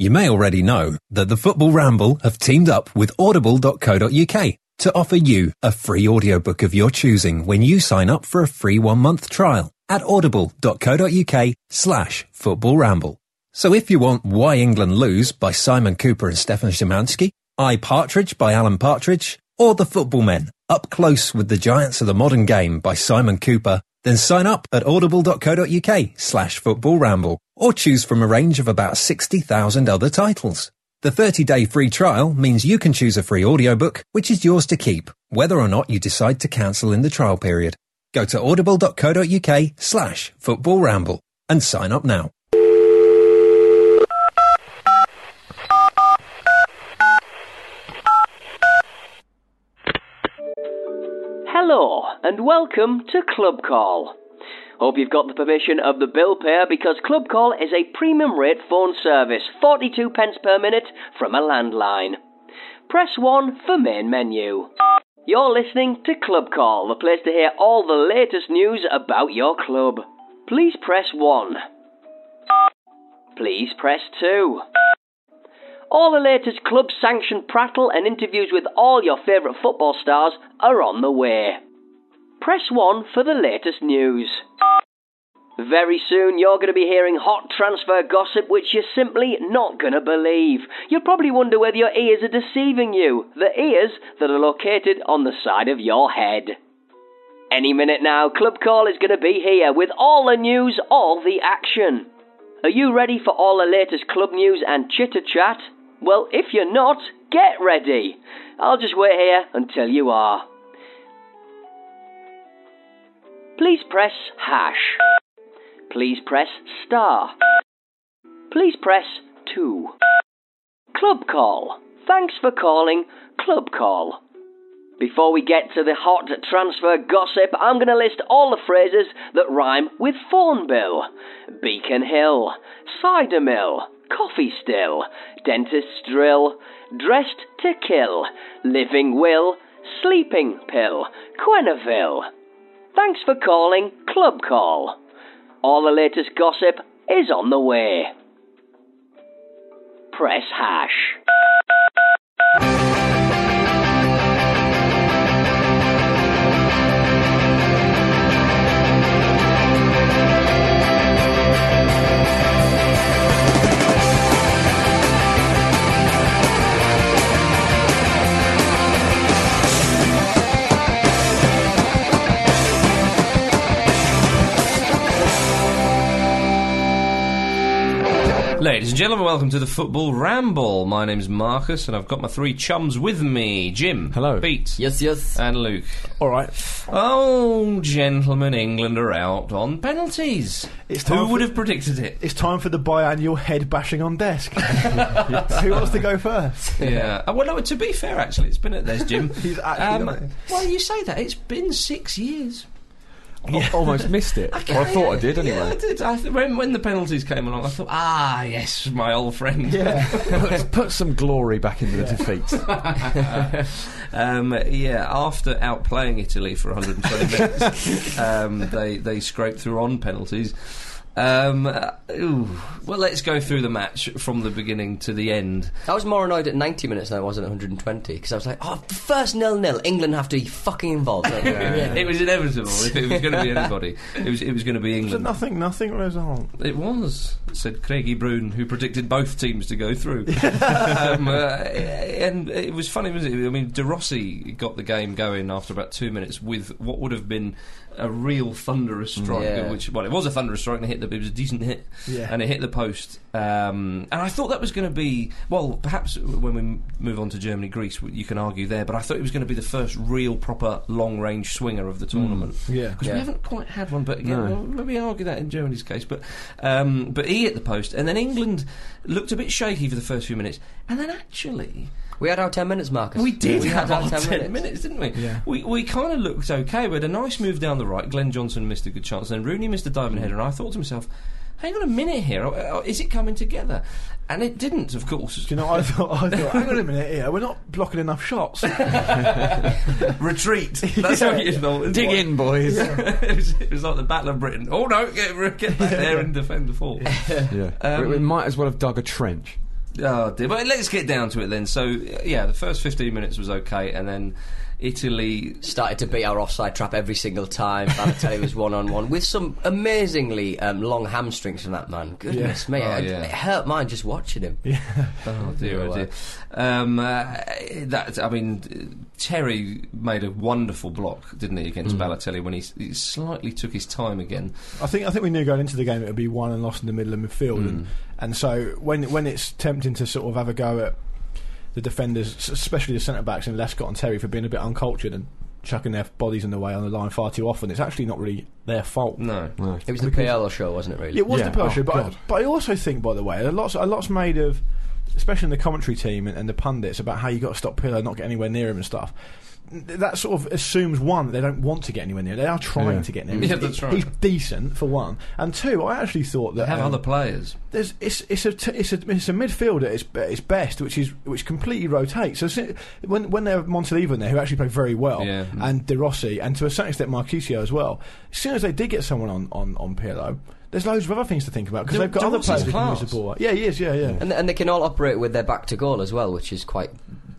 You may already know that the Football Ramble have teamed up with audible.co.uk to offer you a free audiobook of your choosing when you sign up for a free one month trial at audible.co.uk slash football ramble. So if you want Why England Lose by Simon Kuper and Stefan Szymanski, I Partridge by Alan Partridge, or The Football Men, Up Close with the Giants of the Modern Game by Simon Kuper, then sign up at audible.co.uk slash football ramble or choose from a range of about 60,000 other titles. The 30-day free trial means you can choose a free audiobook, which is yours to keep, whether or not you decide to cancel in the trial period. Go to audible.co.uk slash football ramble and sign up now. Hello, and welcome to Club Call. Hope you've got the permission of the bill payer because Club Call is a premium rate phone service, 42 pence per minute from a landline. Press 1 for main menu. You're listening to Club Call, the place to hear all the latest news about your club. Please press 1. Please press 2. All the latest club sanctioned prattle and interviews with all your favourite football stars are on the way. Press 1 for the latest news. Very soon you're going to be hearing hot transfer gossip which you're simply not going to believe. You'll probably wonder whether your ears are deceiving you, the ears that are located on the side of your head. Any minute now, Club Call is going to be here with all the news, all the action. Are you ready for all the latest club news and chitter chat? Well, if you're not, get ready. I'll just wait here until you are. Please press hash. Please press star. Please press 2. Club call. Thanks for calling Club Call. Before we get to the hot transfer gossip, I'm going to list all the phrases that rhyme with phone bill. Beacon Hill, cider mill, coffee still, dentist's drill, dressed to kill, living will, sleeping pill, Quenneville. Thanks for calling Club Call. All the latest gossip is on the way. Press hash. Ladies and gentlemen, welcome to the Football Ramble. My name's Marcus, and I've got my three chums with me Jim. Hello. Pete. Yes, yes. And Luke. All right. Oh, gentlemen, England are out on penalties. It's Who time would have predicted it? It's time for the biannual head bashing on desk. Who wants to go first? Yeah. Uh, well, no, to be fair, actually, it's been. There's Jim. He's actually done it. well, you say that. It's been six years. Al- Almost missed it. Well, I thought I did Yeah, I anyway. did. I th- when, when the penalties came along, I thought, ah, yes, my old friend. put, put some glory back into the defeat. Um, yeah, after outplaying Italy for 120 minutes, um, they they scraped through on penalties. Um, uh, ooh. Well, let's go through the match from the beginning to the end. I was more annoyed at 90 minutes than I was at 120 because I was like, oh, first nil nil, England have to be fucking involved. don't? It was inevitable if it was going to be anybody. It was it was going to be Was it England. nothing, nothing result? It was, said Craigie Brune, who predicted both teams to go through. um, uh, and it was funny, wasn't it? I mean, De Rossi got the game going after about two minutes with what would have been a real thunderous strike, Yeah. which, well, it was a thunderous strike and it hit the. It was a decent hit, Yeah. and it hit the post. Um, and I thought that was going to be well, perhaps when we move on to Germany, Greece, you can argue there. But I thought it was going to be the first real proper long range swinger of the tournament. Yeah. Because Yeah. we haven't quite had one, but again, No. well, maybe argue that in Germany's case. But um, but he hit the post, and then England looked a bit shaky for the first few minutes, and then actually We had our 10 minutes, Marcus. we did we have had our 10 minutes. didn't we? Yeah. We, we kind of looked okay. We had a nice move down the right. Glenn Johnson missed a good chance, and Rooney missed a diving header. And I thought to myself, hang on a minute here, uh, it coming together? And it didn't, of course. Do you know? I thought. I thought. Hang on a minute here. We're not blocking enough shots. Retreat. That's how you know. Dig in, boys. it, was, it was like the Battle of Britain. Oh no, get, get back there and defend the fort. Yeah. Um, we, we might as well have dug a trench. Uh, oh dear. But let's get down to it then. So, yeah, the first 15 minutes was okay, and then Italy Started to beat our offside trap every single time. Balotelli was one on one with some amazingly um, long hamstrings from that man. Goodness me, Oh, it, yeah. it hurt mine just watching him. Oh dear, oh dear. Um, uh, that I mean, Terry made a wonderful block, didn't he, against Balotelli when he, he slightly took his time again. I think I think we knew going into the game it would be won and lost in the middle of midfield, and, and so when when it's tempting to sort of have a go at the defenders, especially the centre backs and Lescott and Terry for being a bit uncultured and chucking their bodies in the way on the line far too often, it's actually not really their fault. No, No. It was the Pirlo show, wasn't it? Really? It was Yeah, the pressure, oh, but I, but I also think, by the way, a lot's a lot's made of, especially in the commentary team and, and the pundits about how you got to stop Pirlo, not get anywhere near him and stuff. That sort of assumes one that they don't want to get anywhere near. They are trying Yeah. to get near. him. Yeah, that's right. He's decent for one, and two. I actually thought they that have um, other players. there's it's it's a t- it's a it's a midfield at its, at its best, which is which completely rotates. So si- when when they have Montolivo in there, who actually played very well, Yeah. and De Rossi, and to a certain extent Marchisio as well. As soon as they did get someone on on on Pirlo, there's loads of other things to think about because they've got other players who can use the ball. Yeah, he is. Yeah, yeah. And, and they can all operate with their back to goal as well, which is quite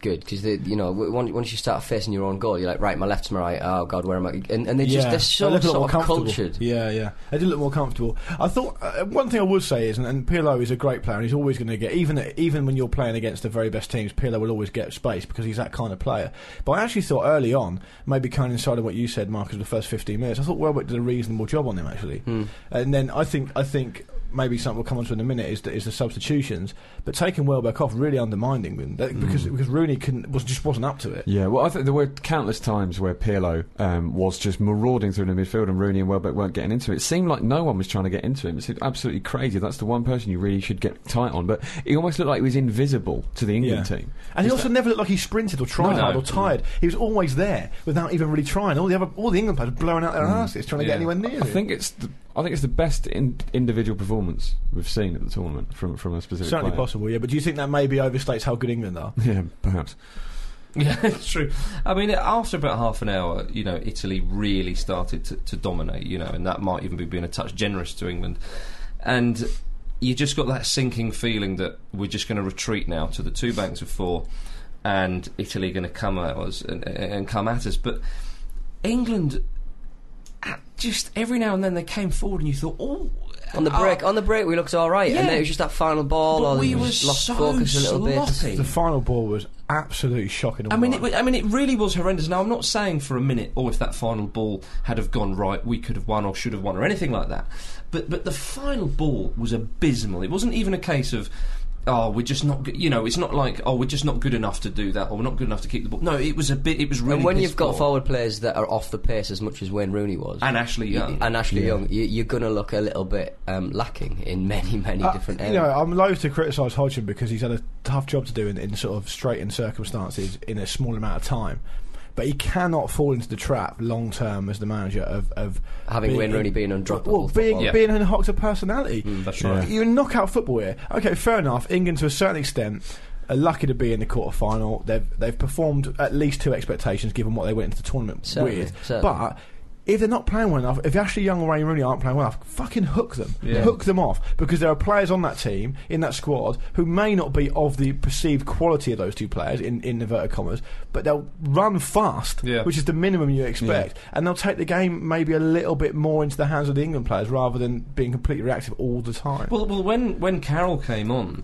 good because you know once you start facing your own goal, you're like right, my left's my right. Oh God, where am I? And, and they just yeah. they're so They look a lot more sort of cultured. Yeah, yeah. They do look more comfortable. I thought uh, one thing I would say is, and, and Pirlo is a great player, and he's always going to get even even when you're playing against the very best teams, Pirlo will always get space because he's that kind of player. But I actually thought early on, maybe coinciding what you said, Marcus, the first 15 minutes, I thought Welbeck did a reasonable job on him actually. And then I think I think. Maybe something we'll come on to in a minute is the, is the substitutions, but taking Welbeck off really undermined England that, because because Rooney couldn't was just wasn't up to it. Yeah, well, I think there were countless times where Pirlo um, was just marauding through the midfield and Rooney and Welbeck weren't getting into it. It seemed like no one was trying to get into him. It's absolutely crazy. That's the one person you really should get tight on. But he almost looked like he was invisible to the England Yeah. team. And he also never looked like he sprinted or tried No. hard or tired. He was always there without even really trying. All the other, all the England players were blowing out their asses trying to Yeah. get anywhere near him. I think it's the, I think it's the best in, individual performance we've seen at the tournament from from a specific certainly player. possible. Yeah, but do you think that maybe overstates how good England are? Yeah, perhaps. Yeah, it's true. I mean, after about half an hour, you know, Italy really started to, to dominate, you know, and that might even be being a touch generous to England. And you just got that sinking feeling that we're just going to retreat now to the two banks of four, and Italy going to come at us and, and come at us. But England, Ah, just every now and then they came forward, and you thought, oh. On the oh, break, on the break, we looked all right, and then it was just that final ball, but or we we were just lost so focus a little bit. The final ball was absolutely shocking. I mean, it, I mean, it really was horrendous. Now, I'm not saying for a minute, oh, if that final ball had have gone right, we could have won or should have won or anything like that. But but the final ball was abysmal. It wasn't even a case of. Oh, we're just not. good You know, it's not like oh, we're just not good enough to do that, or we're not good enough to keep the ball. No, it was a bit. It was really. and when you've got poor. forward players that are off the pace as much as Wayne Rooney was, and Ashley Young, and Ashley Young, you, you're going to look a little bit um, lacking in many, many Uh, different you areas. know, I'm loath to criticise Hodgson because he's had a tough job to do in, in sort of straitened circumstances in a small amount of time. But he cannot fall into the trap long term as the manager of, of Having being- Wayne Rooney being undroppable. Well, being footballer. Yeah. being an Hoxha personality. Mm, that's right. You're knockout football here. Okay, fair enough. England, to a certain extent, are lucky to be in the quarter final. They've they've performed at least two expectations given what they went into the tournament Certainly, with. certainly. But if they're not playing well enough, if Ashley Young or Wayne Rooney aren't playing well enough, fucking hook them. Yeah. Hook them off. Because there are players on that team, in that squad, who may not be of the perceived quality of those two players, in, in inverted commas, but they'll run fast, Yeah. which is the minimum you expect. And they'll take the game maybe a little bit more into the hands of the England players rather than being completely reactive all the time. Well, well, when when Carroll came on,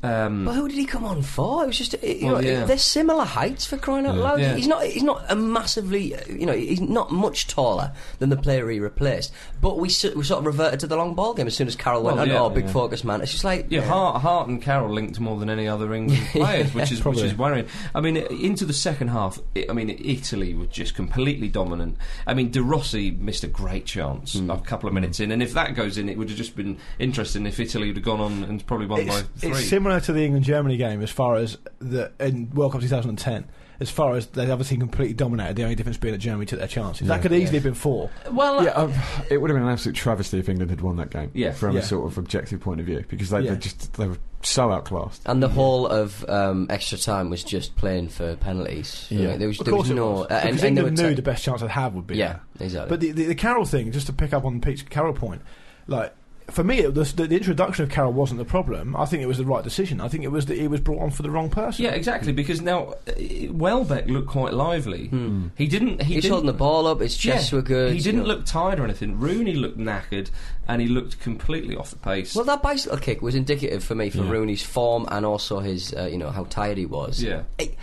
Um, But who did he come on for? It was just you Well, know yeah. they're similar heights for crying out loud. Yeah. He's not he's not a massively you know he's not much taller than the player he replaced. But we, s- we sort of reverted to the long ball game as soon as Carroll went Well, on. yeah, oh, big yeah. focus man. It's just like Yeah, Hart, Hart and Carroll linked more than any other England players, which is which is worrying. I mean, into the second half, i I mean, Italy were just completely dominant. I mean, De Rossi missed a great chance Hmm. a couple of minutes in, and if that goes in, it would have just been interesting if Italy would have gone on and probably won It's, by three. It's similar to the England Germany game as far as the in World Cup 2010. As far as the other team completely dominated, the only difference being that Germany took their chances. Yeah. that could easily have been four. well, Yeah, um, it would have been an absolute travesty if England had won that game. Yeah. from Yeah. a sort of objective point of view, because they, Yeah. they just they were so outclassed. And the whole of um, extra time was just playing for penalties. Yeah. know, there was, Of there course was it no. was. uh, and, because and England knew te- the best chance they'd have would be Yeah, there. exactly. But the, the, the Carroll thing, just to pick up on Pete's Carroll point, like for me, it, the, the introduction of Carroll wasn't the problem. I think it was the right decision. I think it was that he was brought on for the wrong person. yeah, exactly. Because now uh, Welbeck looked quite lively. He didn't. He He's didn't, holding the ball up. His chests yeah, were good. He didn't know. look tired or anything. Rooney looked knackered, and he looked completely off the pace. Well, that bicycle kick was indicative for me for Yeah. Rooney's form and also his, uh, you know, how tired he was. Yeah. He,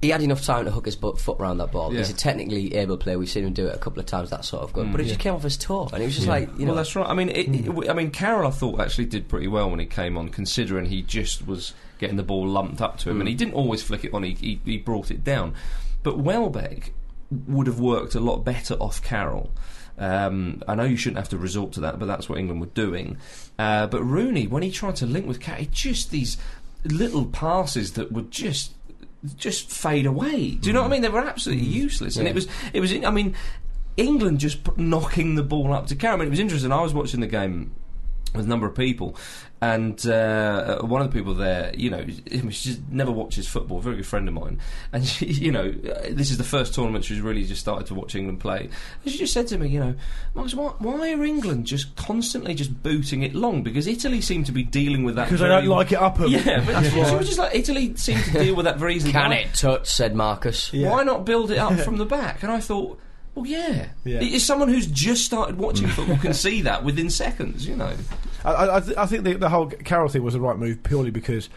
he had enough time to hook his butt, foot around that ball. Yeah. He's a technically able player. We've seen him do it a couple of times. That sort of good, but it just came off his toe, and it was just like, you know, well, that's right. I mean, it, it- I mean, Carroll, I thought actually did pretty well when he came on, considering he just was getting the ball lumped up to him, and he didn't always flick it on. He, he, he brought it down, but Welbeck would have worked a lot better off Carroll. Um, I know you shouldn't have to resort to that, but that's what England were doing. Uh, but Rooney, when he tried to link with Carroll, just these little passes that were just just fade away. Do you know what I mm. mean? They were absolutely mm. useless, and Yeah. it was it was. I mean, England just knocking the ball up to mean, it was interesting. I was watching the game with a number of people, and uh, one of the people there, you know, she just never watches football. A very good friend of mine, and she, you know, uh, this is the first tournament she's really just started to watch England play. And she just said to me, you know, Marcus, why, why are England just constantly just booting it long? Because Italy seem to be dealing with that because they don't like it up. 'em. Yeah, but That's she was just like Italy seemed to deal with that very easily. can Why- it touch? Said Marcus. Yeah. why not build it up from the back? And I thought, well, yeah. Yeah. It's someone who's just started watching football can see that within seconds, you know. I, I, I th- I think the, the whole Carroll thing was the right move purely because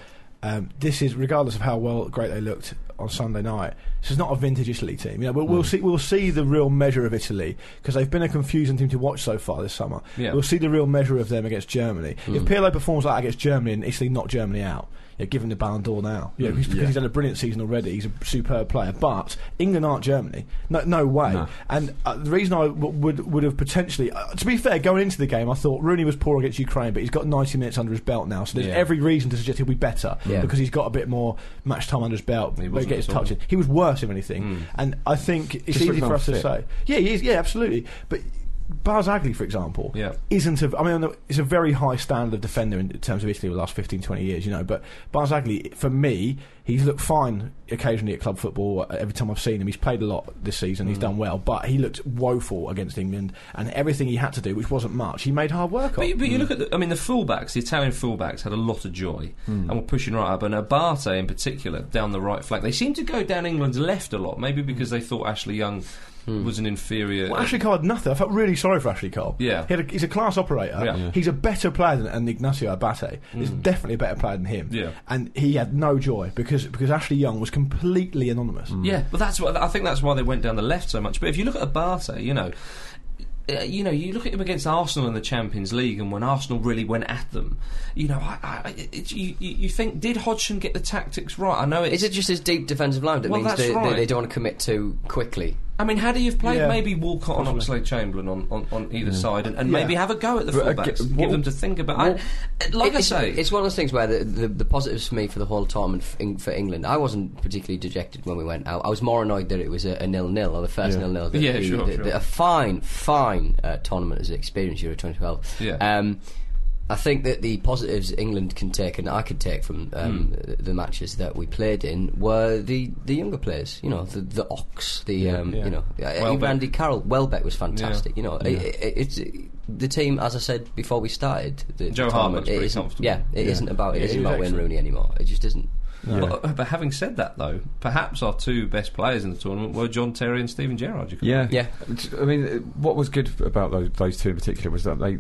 um, this is, regardless of how well great they looked on Sunday night, this is not a vintage Italy team. You know, we'll, Hmm. we'll see we'll see the real measure of Italy because they've been a confusing team to watch so far this summer. Yeah. We'll see the real measure of them against Germany. If Pirlo performs like that against Germany and Italy knock Germany out. You know, give him the Ballon d'Or now. You know, Hmm. because because he's had a brilliant season already. He's a superb player. But England aren't Germany. No, no way. No. And uh, the reason I w- would would have potentially, uh, to be fair, going into the game, I thought Rooney was poor against Ukraine, but he's got 90 minutes under his belt now, so there's Yeah. every reason to suggest he'll be better Yeah. because he's got a bit more match time under his belt. He he wasn't gets at He was worse, if anything. Mm. And I think it's Just easy for us to say. Yeah, he is, yeah, absolutely. But Barzagli, for example, Yeah. isn't a. I mean, it's a very high standard of defender in terms of Italy over the last 15, 20 years, you know. But Barzagli, for me, he's looked fine occasionally at club football. uh, Every time I've seen him, he's played a lot this season. Mm. He's done well, but he looked woeful against England, and everything he had to do, which wasn't much, he made hard work of. But, you- but you look at, the, I mean, the fullbacks, the Italian fullbacks had a lot of joy Hmm. and were pushing right up. And Abate, in particular, down the right flank, they seemed to go down England's left a lot. Maybe because they thought Ashley Young Hmm. was an inferior. Well, Ashley Cole had nothing. I felt really sorry for Ashley Cole. Yeah. He had a, he's a class operator. Yeah. Yeah. He's a better player than, than Ignacio Abate. He's hmm. definitely a better player than him. Yeah. And he had no joy because because Ashley Young was completely anonymous. Hmm. Yeah, but that's what I think. That's why they went down the left so much. But if you look at Abate, you know, uh, you know, you look at him against Arsenal in the Champions League, and when Arsenal really went at them, you know, I, I, it, you, you you think did Hodgson get the tactics right? I know it's. Is it just his deep defensive line that Well, means they, right. they, they don't want to commit too quickly? I mean, had he have played Yeah. maybe Walcott and Possibly. Oxlade Chamberlain on, on, on either side, and, and Yeah. maybe have a go at the But, uh, fullbacks, g- give what- them to think about. Well, I, like It- I say, it's one of those things where the, the, the positives for me for the whole tournament for England, I wasn't particularly dejected when we went out. I was more annoyed that it was a, a nil-nil or the first Yeah. nil-nil. that Yeah, the, sure, the- sure. a fine, fine uh, tournament as an experience Euro 2012. Yeah. Um, I think that the positives England can take and I could take from um, Hmm. the matches that we played in were the, the younger players. You know, the the Ox, the um, yeah. you know, uh, even Andy Carroll, Welbeck was fantastic. You know, it, it, it's the team as I said before we started. The Joe Hart tournament, looks it pretty isn't- comfortable. Yeah, it Yeah. not about it Yeah, isn't about Wayne. Rooney anymore. It just isn't. but, but having said that, though, perhaps our two best players in the tournament were John Terry and Steven Gerrard. You could Yeah, Yeah. I mean, uh, what was good about those, those two in particular was that they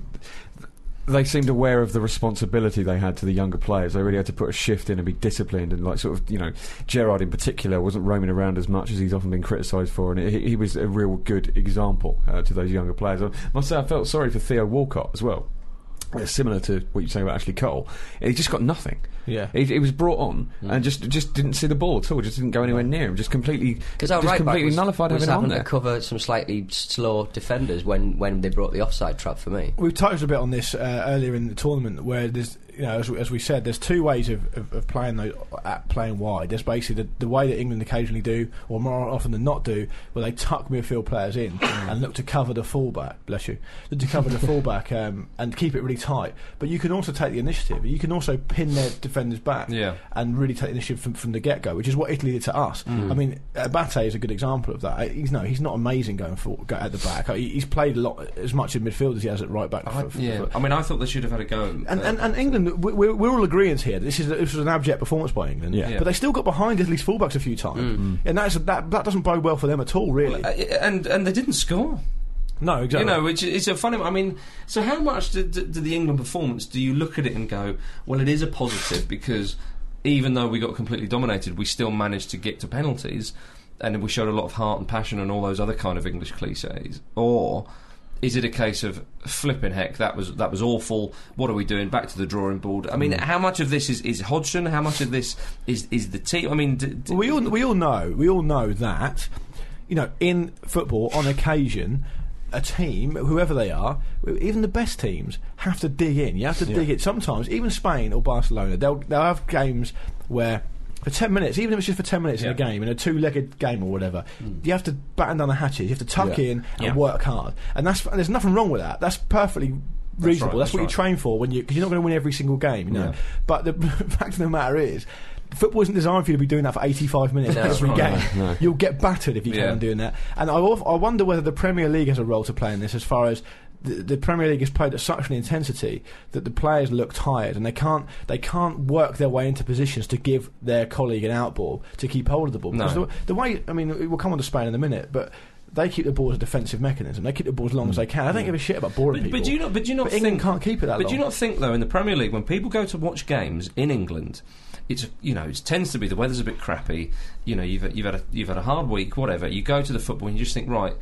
they seemed aware of the responsibility they had to the younger players. They really had to put a shift in and be disciplined, and like sort of, you know, Gerrard in particular wasn't roaming around as much as he's often been criticised for, and he, he was a real good example uh, to those younger players. I must say, I felt sorry for Theo Walcott as well. Uh, Similar to what you say about Ashley Cole, he just got nothing. Yeah. he, he was brought on and just just didn't see the ball at all. Just didn't go anywhere near him. Just completely, Because our just right back completely was, nullified was having him on there. to cover some slightly slow defenders when, when they brought the offside trap for me. We've touched a bit on this uh, earlier in the tournament, where there's, you know, as, we- as we said, there's two ways of, of, of playing those, at playing wide. There's basically the, the way that England occasionally do, or more often than not do, where they tuck midfield players in and look to cover the fullback. Bless you, look to cover the fullback um, and keep it really tight. But you can also take the initiative. You can also pin their defenders back Yeah. and really take the initiative from, from the get go, which is what Italy did to us. I mean, Abate is a good example of that. He's no, he's not amazing going for go at the back. He's played a lot as much in midfield as he has at right back. for- for- Yeah, for- I mean, I thought they should have had a go. and, and, and England, we- we're, we're all agreeing here. This is this was an abject performance by England, Yeah. Yeah. but they still got behind Italy's fullbacks a few times, and that's that that doesn't bode well for them at all, really. Uh, and and they didn't score. No, exactly. You know, which is a funny. I mean, so how much did, did, the England performance do you look at it and go, well, it is a positive because even though we got completely dominated, we still managed to get to penalties, and we showed a lot of heart and passion and all those other kind of English cliches, or. Is it a case of flipping heck? That was that was awful. What are we doing? Back to the drawing board. I mean, mm. how much of this is, is Hodgson? How much of this is is the team? I mean, d- d- we all we all know we all know that you know in football on occasion a team whoever they are even the best teams have to dig in you have to dig it sometimes even Spain or Barcelona they'll they'll have games where for 10 minutes, even if it's just for 10 minutes in a game, in a two legged game or whatever, mm. you have to batten down the hatches, you have to tuck Yeah. in and Yeah. work hard. And that's and there's nothing wrong with that. That's perfectly reasonable. right, That's, that's what you right. train for when you, because you're not going to win every single game, you know. Yeah. But the fact of the matter is, football isn't designed for you to be doing that for 85 minutes No, every game. No, no. You'll get battered if you Yeah. carry on doing that. And I, I wonder whether the Premier League has a role to play in this as far as. The, the Premier League is played at such an intensity that the players look tired and they can't they can't work their way into positions to give their colleague an outball to keep hold of the ball. No. The, the way I mean we'll come on to Spain in a minute, but they keep the ball as a defensive mechanism. They keep the ball as long as mm. they can. I don't give a shit about boring But, people. but do you not? But do you not But England can't keep it that But long. do you not think though in the Premier League when people go to watch games in England, it's you know it tends to be the weather's a bit crappy. You know you've you've had a you've had a hard week, whatever. You go to the football and you just think right.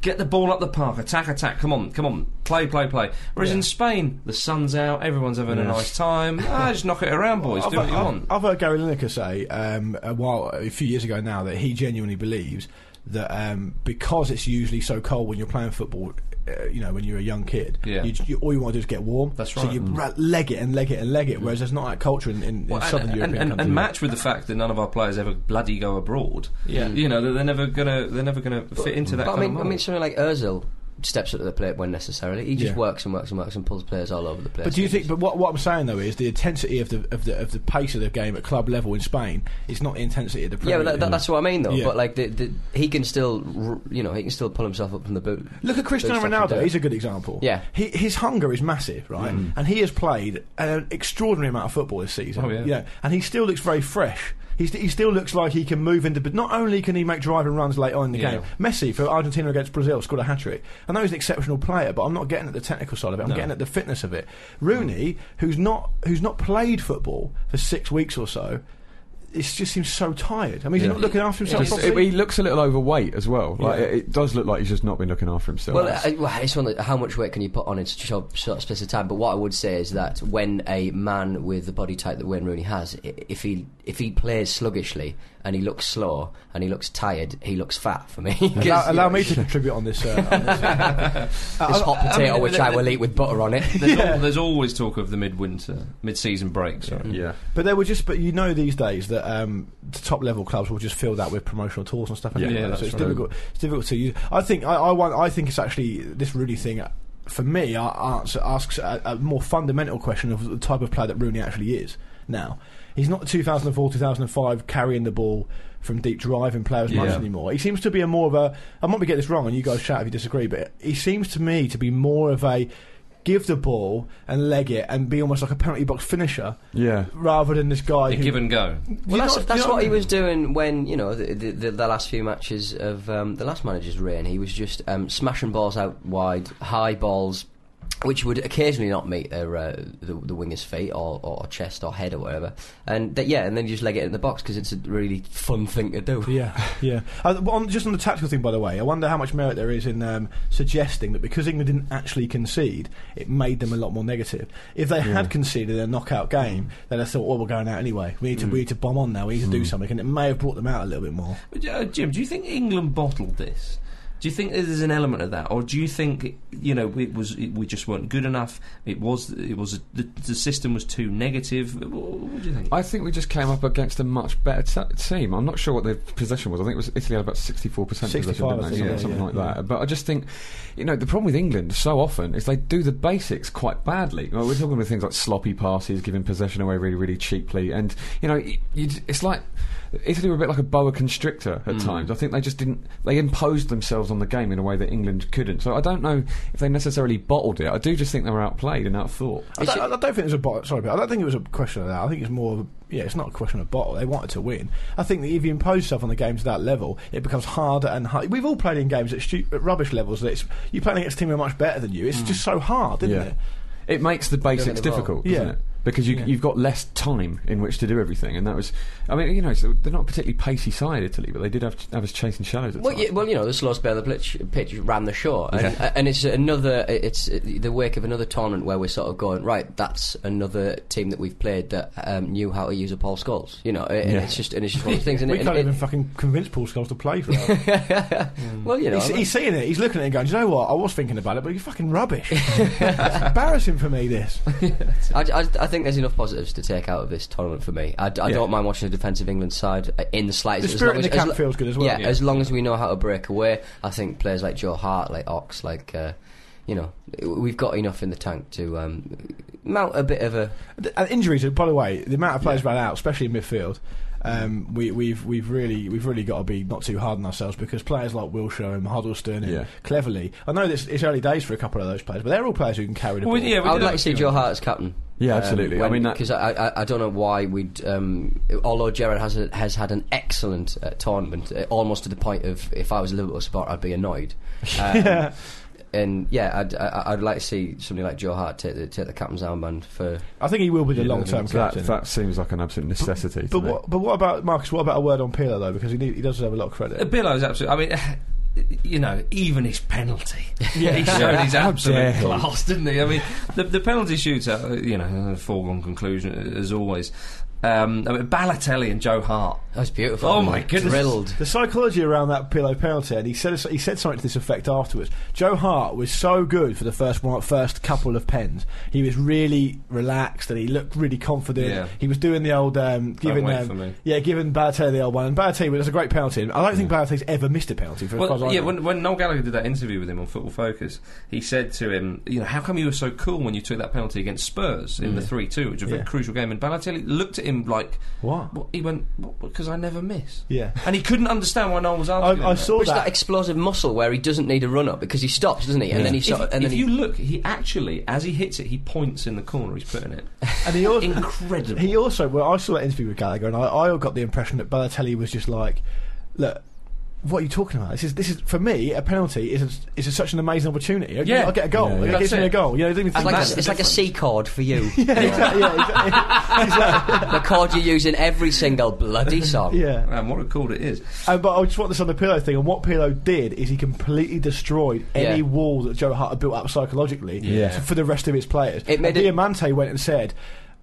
Get the ball up the park, attack, attack. Come on, come on, play, play, play. Whereas Yeah. in Spain, the sun's out, everyone's having a nice time. Ah, just knock it around, boys. I've, Do what you I've- want. I've heard Gary Lineker say um, a while, a few years ago now, that he genuinely believes that um, because it's usually so cold when you're playing football, uh, you know, when you're a young kid, Yeah. you, you, all you want to do is get warm. That's right. So you ra- leg it and leg it and leg it. Whereas there's not that culture in, in, Well, in southern and, European and, and, countries. and match with the fact that none of our players ever bloody go abroad. Yeah. you know they're never gonna they're never gonna fit into that. But I mean, of I mean, something like Özil steps up to the plate when necessarily. He just Yeah. works and works and works and pulls players all over the place. But do you think? But what, what I'm saying though is the intensity of the of the of the pace of the game at club level in Spain is not the intensity of the Premier Yeah, but that, that, that's what I mean, though. Yeah. But like, the, the, he can still, you know, he can still pull himself up from the boot. Look at Cristiano Good stuff he Ronaldo. He's a good example. Yeah. he, his hunger is massive, right? Mm. And he has played an extraordinary amount of football this season. Oh, yeah. You know, and he still looks very fresh. He's, he still looks like he can move into. But not only can he make driving runs late on in the Yeah. game, Messi for Argentina against Brazil scored a hat trick. I know he's an exceptional player, but I'm not getting at the technical side of it. I'm No. getting at the fitness of it. Rooney, who's not who's not played football for six weeks or so. It just seems so tired. I mean, he's Yeah. not looking after himself He's- properly. he looks a little overweight as well. Like Yeah. it, it does look like he's just not been looking after himself. Well, I, well, it's one that how much weight can you put on in such a short, short space of time? But what I would say is that when a man with the body type that Wayne Rooney has, if he if he plays sluggishly and he looks slow and he looks tired, he looks fat for me. allow, allow me to contribute on this. Uh, on this. this hot I potato, mean, which the- I the- will eat with butter on it. There's, Yeah. al- there's always talk of the midwinter, mid-season break. Sorry. yeah. But there were just, but you know, these days that um, the top level clubs will just fill that with promotional tours and stuff. Yeah, anyway. yeah, so it's right. difficult. It's difficult to use. I think I, I want. I think it's actually this Rooney thing. uh, For me, a- answer, asks a, a more fundamental question of the type of player that Rooney actually is. Now, he's not the 2004, 2005 carrying the ball from deep driving players much anymore. He seems to be a more of a. I might be get this wrong, and you guys shout if you disagree. But he seems to me to be more of a give the ball and leg it and be almost like a penalty box finisher Yeah. rather than this guy A who give and go. Well, that's, not- that's you not- what he was doing when you know the, the, the, the last few matches of um, the last manager's reign. He was just um, smashing balls out wide, high balls, which would occasionally not meet their, uh, the, the winger's feet or, or chest or head or whatever. And th- yeah, and then you just leg it in the box because it's a really fun thing to do. Yeah, yeah. Uh, on, just on the tactical thing, by the way, I wonder how much merit there is in um, suggesting that because England didn't actually concede, it made them a lot more negative. If they had conceded in a knockout game, then I thought, well, we're going out anyway. We need to, we need to bomb on now. We need to do something, and it may have brought them out a little bit more. But, uh, Jim, do you think England bottled this? Do you think there's an element of that, or do you think you know it was it, we just weren't good enough? It was it was the, the system was too negative. What, what do you think? I think we just came up against a much better t- team. I'm not sure what their possession was. I think it was Italy had about 64% possession, didn't they? Yeah, yeah, something yeah, like yeah. that. But I just think, you know, the problem with England so often is they do the basics quite badly. Well, we're talking about things like sloppy passes, giving possession away really, really cheaply, and you know, y- you, it's like. Italy were a bit like a boa constrictor at times. I think they just didn't. They imposed themselves on the game in a way that England couldn't. So I don't know if they necessarily bottled it. I do just think they were outplayed and outthought. I don't, I don't think it was a bottle. Sorry, but I don't think it was a question of that. I think it's more of a, yeah, it's not a question of bottle. They wanted to win. I think that if you impose yourself on the game to that level, it becomes harder and harder. We've all played in games at, stu- at rubbish levels. That it's you're playing against a team who are much better than you. It's just so hard, isn't it? It makes the basics it well. difficult, doesn't Yeah. it? Because you, Yeah. you've got less time in which to do everything, and that was. I mean, you know, so they're not a particularly pacey side, Italy, but they did have, have us chasing shadows at Well, times. yeah, well, you know, the slow spell of the pitch, pitch ran the show, and, Yeah. and it's another. It's the wake of another tournament where we're sort of going right. That's another team that we've played that um, knew how to use a Paul Scholes. You know, and Yeah. it's just and it's just one of those things. And We it- can't it- even fucking convince Paul Scholes to play for us. well, you know, he's, he's seeing it. He's looking at it and going, "Do you know what? I was thinking about it, but you're fucking rubbish. it's embarrassing for me. This. I, I, I think there's enough positives to take out of this tournament for me. I Yeah. don't mind watching the defensive England side uh, in the slightest. The as spirit long in the as- as camp lo- feels good as well. Yeah, Yeah. as long as we know how to break away, I think players like Joe Hart, like Ox, like uh, you know, we've got enough in the tank to um, mount a bit of a. And injuries, by the way, the amount of players ran out, especially in midfield. Um, we, we've we've really we've really got to be not too hard on ourselves because players like Wilshere and Huddlestone and Yeah. Cleverley. I know this it's early days for a couple of those players, but they're all players who can carry the Well, ball. yeah, I would like to see Joe Hart as captain. Yeah, absolutely. I mean, because I, I I don't know why we'd. Um, although Gerrard has a, has had an excellent uh, tournament, uh, almost to the point of if I was a Liverpool supporter, I'd be annoyed. Um, Yeah. And yeah, I'd, I- I'd like to see somebody like Joe Hart take the take the captain's armband for. I think he will be the long term that, captain. that that, seems like an absolute necessity. to but me. what, but what about Marcus? What about a word on Pirlo though? Because he need, he does have a lot of credit. Pirlo's absolutely. I mean, you know, even his penalty. Yeah. he showed his absolute class, didn't he? I mean, the, the penalty shootout, uh, you know, a foregone conclusion as always. Um, I mean, Balotelli and Joe Hart. That was beautiful. Oh, my goodness. Drilled. The psychology around that Pirlo penalty, and he said he said something to this effect afterwards. Joe Hart was so good for the first one, first couple of pens. He was really relaxed and he looked really confident. Yeah. He was doing the old um, giving wait um, yeah, giving Balotelli the old one. And Balotelli was a great penalty. I don't think Balotelli's ever missed a penalty for as far as Well, yeah, know. when, when Noel Gallagher did that interview with him on Football Focus, he said to him, you know, how come you were so cool when you took that penalty against Spurs in the 3 2, which was a Yeah. crucial game? And Balotelli looked at him like, What? What? He went, because I never miss. Yeah. And he couldn't understand why Noel was I, asking. him I saw Which is that that. explosive muscle where he doesn't need a run up because he stops, doesn't he? And then he If, sort of, and if then you he, look, he actually, as he hits it, he points in the corner he's putting it. and he also, Incredible. He also, well, I saw that interview with Gallagher, and I, I got the impression that Balotelli was just like, look. What are you talking about? This is this is for me a penalty is a, is a, such an amazing opportunity. Yeah. I'll get a goal. Yeah, it gives me a goal. You know, I didn't even it's like, that's a, the it's like a difference. Chord for you. yeah, exactly, yeah, exactly. the chord you use in every single bloody song. yeah. and what a call it is. Um, but I just want this on the Pirlo thing. And what Pirlo did is he completely destroyed any Yeah. wall that Joe Hart had built up psychologically Yeah. for the rest of his players. It made and it- Diamanti went and said,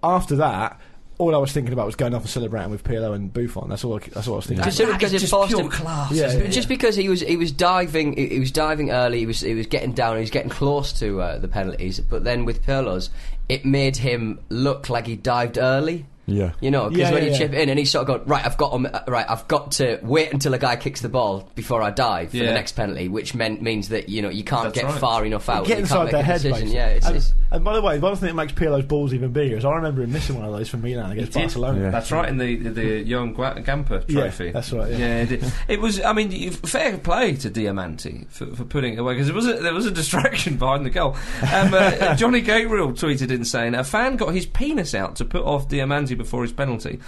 after that, all I was thinking about was going off and celebrating with Pirlo and Buffon. That's all. I, that's all I was thinking. Just about. because It's just pure him. class. Yeah, isn't yeah. Just because he was he was diving he, he was diving early, he was he was getting down, he was getting close to uh, the penalties. But then with Pirlo's, it made him look like he dived early. Yeah. You know, because Yeah, when yeah, he yeah. chip in and he's sort of going right, I've got him, uh, right, I've got to wait until a guy kicks the ball before I dive for Yeah. the next penalty, which meant means that you know you can't That's get right. far enough out. Get you inside can't their make a head, Yeah, it's, and, it's, and by the way, one thing that makes Pirlo's balls even bigger is I remember him missing one of those from Milan against He. Barcelona. Yeah. That's right in the the Johan Gua- Gamper Yeah, trophy. that's right, yeah. it, it was. I mean, fair play to Diamanti for, for putting it away because there was a, there was a distraction behind the goal. Um, uh, Johnny Gabriel tweeted in saying a fan got his penis out to put off Diamanti before his penalty.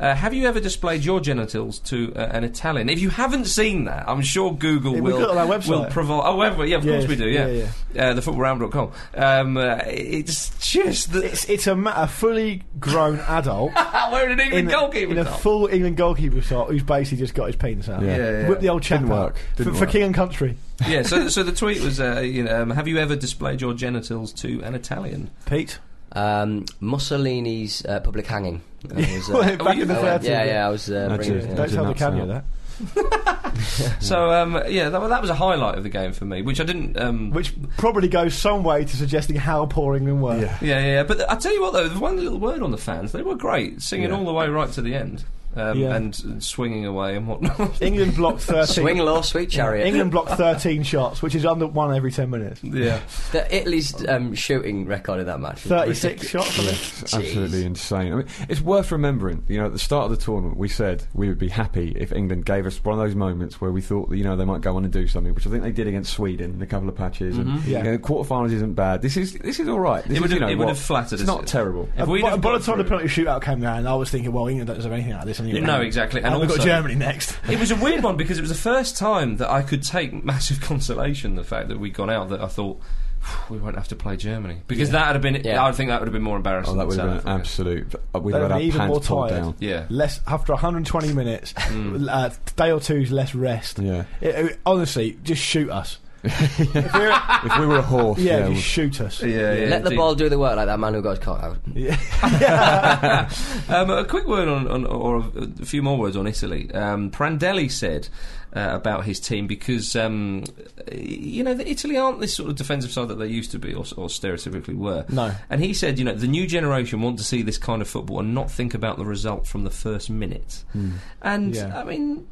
Uh, have you ever displayed your genitals to uh, an Italian? If you haven't seen that, I'm sure Google Yeah, we've will got on our website. will provide. Oh, have yeah, of course we do. Yeah, yeah, Uh, thefootballramble.com. Um, uh, it's just the, It's, it's a, ma- a fully grown adult wearing an England in, goalkeeper in a top. full England goalkeeper shot who's basically just got his penis out. Yeah. Yeah, yeah. Whip the old chap Didn't work. Didn't for, for king and country. yeah. So, so the tweet was, uh, you know, um, have you ever displayed your genitals to an Italian? Pete? Um, Mussolini's uh, public hanging. I was, uh, Back in the went- 30s. yeah, yeah, I was uh, bringing cheers. it. Don't tell the not camera that. So um, yeah, that, that was a highlight of the game for me, which I didn't. Um, Which probably goes some way to suggesting how poor England were. Yeah. yeah, yeah, but I tell you what though, the one little word on the fans, they were great, singing Yeah. all the way right to the end, um, Yeah. and, and swinging away and whatnot. England blocked 13. Swing low, sweet chariot. England blocked 13 shots, which is under one every 10 minutes. yeah, The Italy's um, shooting record in that match. 36 shots, I think. Absolutely insane. I mean, it's worth remembering. You know, at the start of the tournament, we said we would be happy if England gave us one of those moments where we thought that you know they might go on and do something, which I think they did against Sweden in a couple of patches. And Mhm. Yeah. you know, quarterfinals isn't bad. This is this is all right. This It is, would you have- know, it would what- have flattered It's us. not terrible. If Uh, we'd by, have by the got time the penalty shootout came round, I was thinking, well, England doesn't have anything like this anyway. no, exactly, and And, we've got also- Germany next. It was a weird one because it was the first time that I could take massive consolation the fact that we'd gone out that I thought we won't have to play Germany because that would have been. Yeah. I think that would have been more embarrassing. Oh, that than would have been Africa. absolute. Uh, we'd have had been even more tired. down. Yeah. Less after 120 minutes, Mm. uh, day or two's less rest. Yeah. It- it- honestly, just shoot us. If we're, if we were a horse, yeah, yeah, just we- shoot us. Yeah, yeah, Let the indeed. ball do the work like that man who got his cock out. Yeah. Um, a quick word on, on or a few more words on Italy. Um, Prandelli said uh, about his team because um, you know the Italy aren't this sort of defensive side that they used to be or, or stereotypically were. No. And he said, you know, the new generation want to see this kind of football and not think about the result from the first minute. And Yeah. I mean.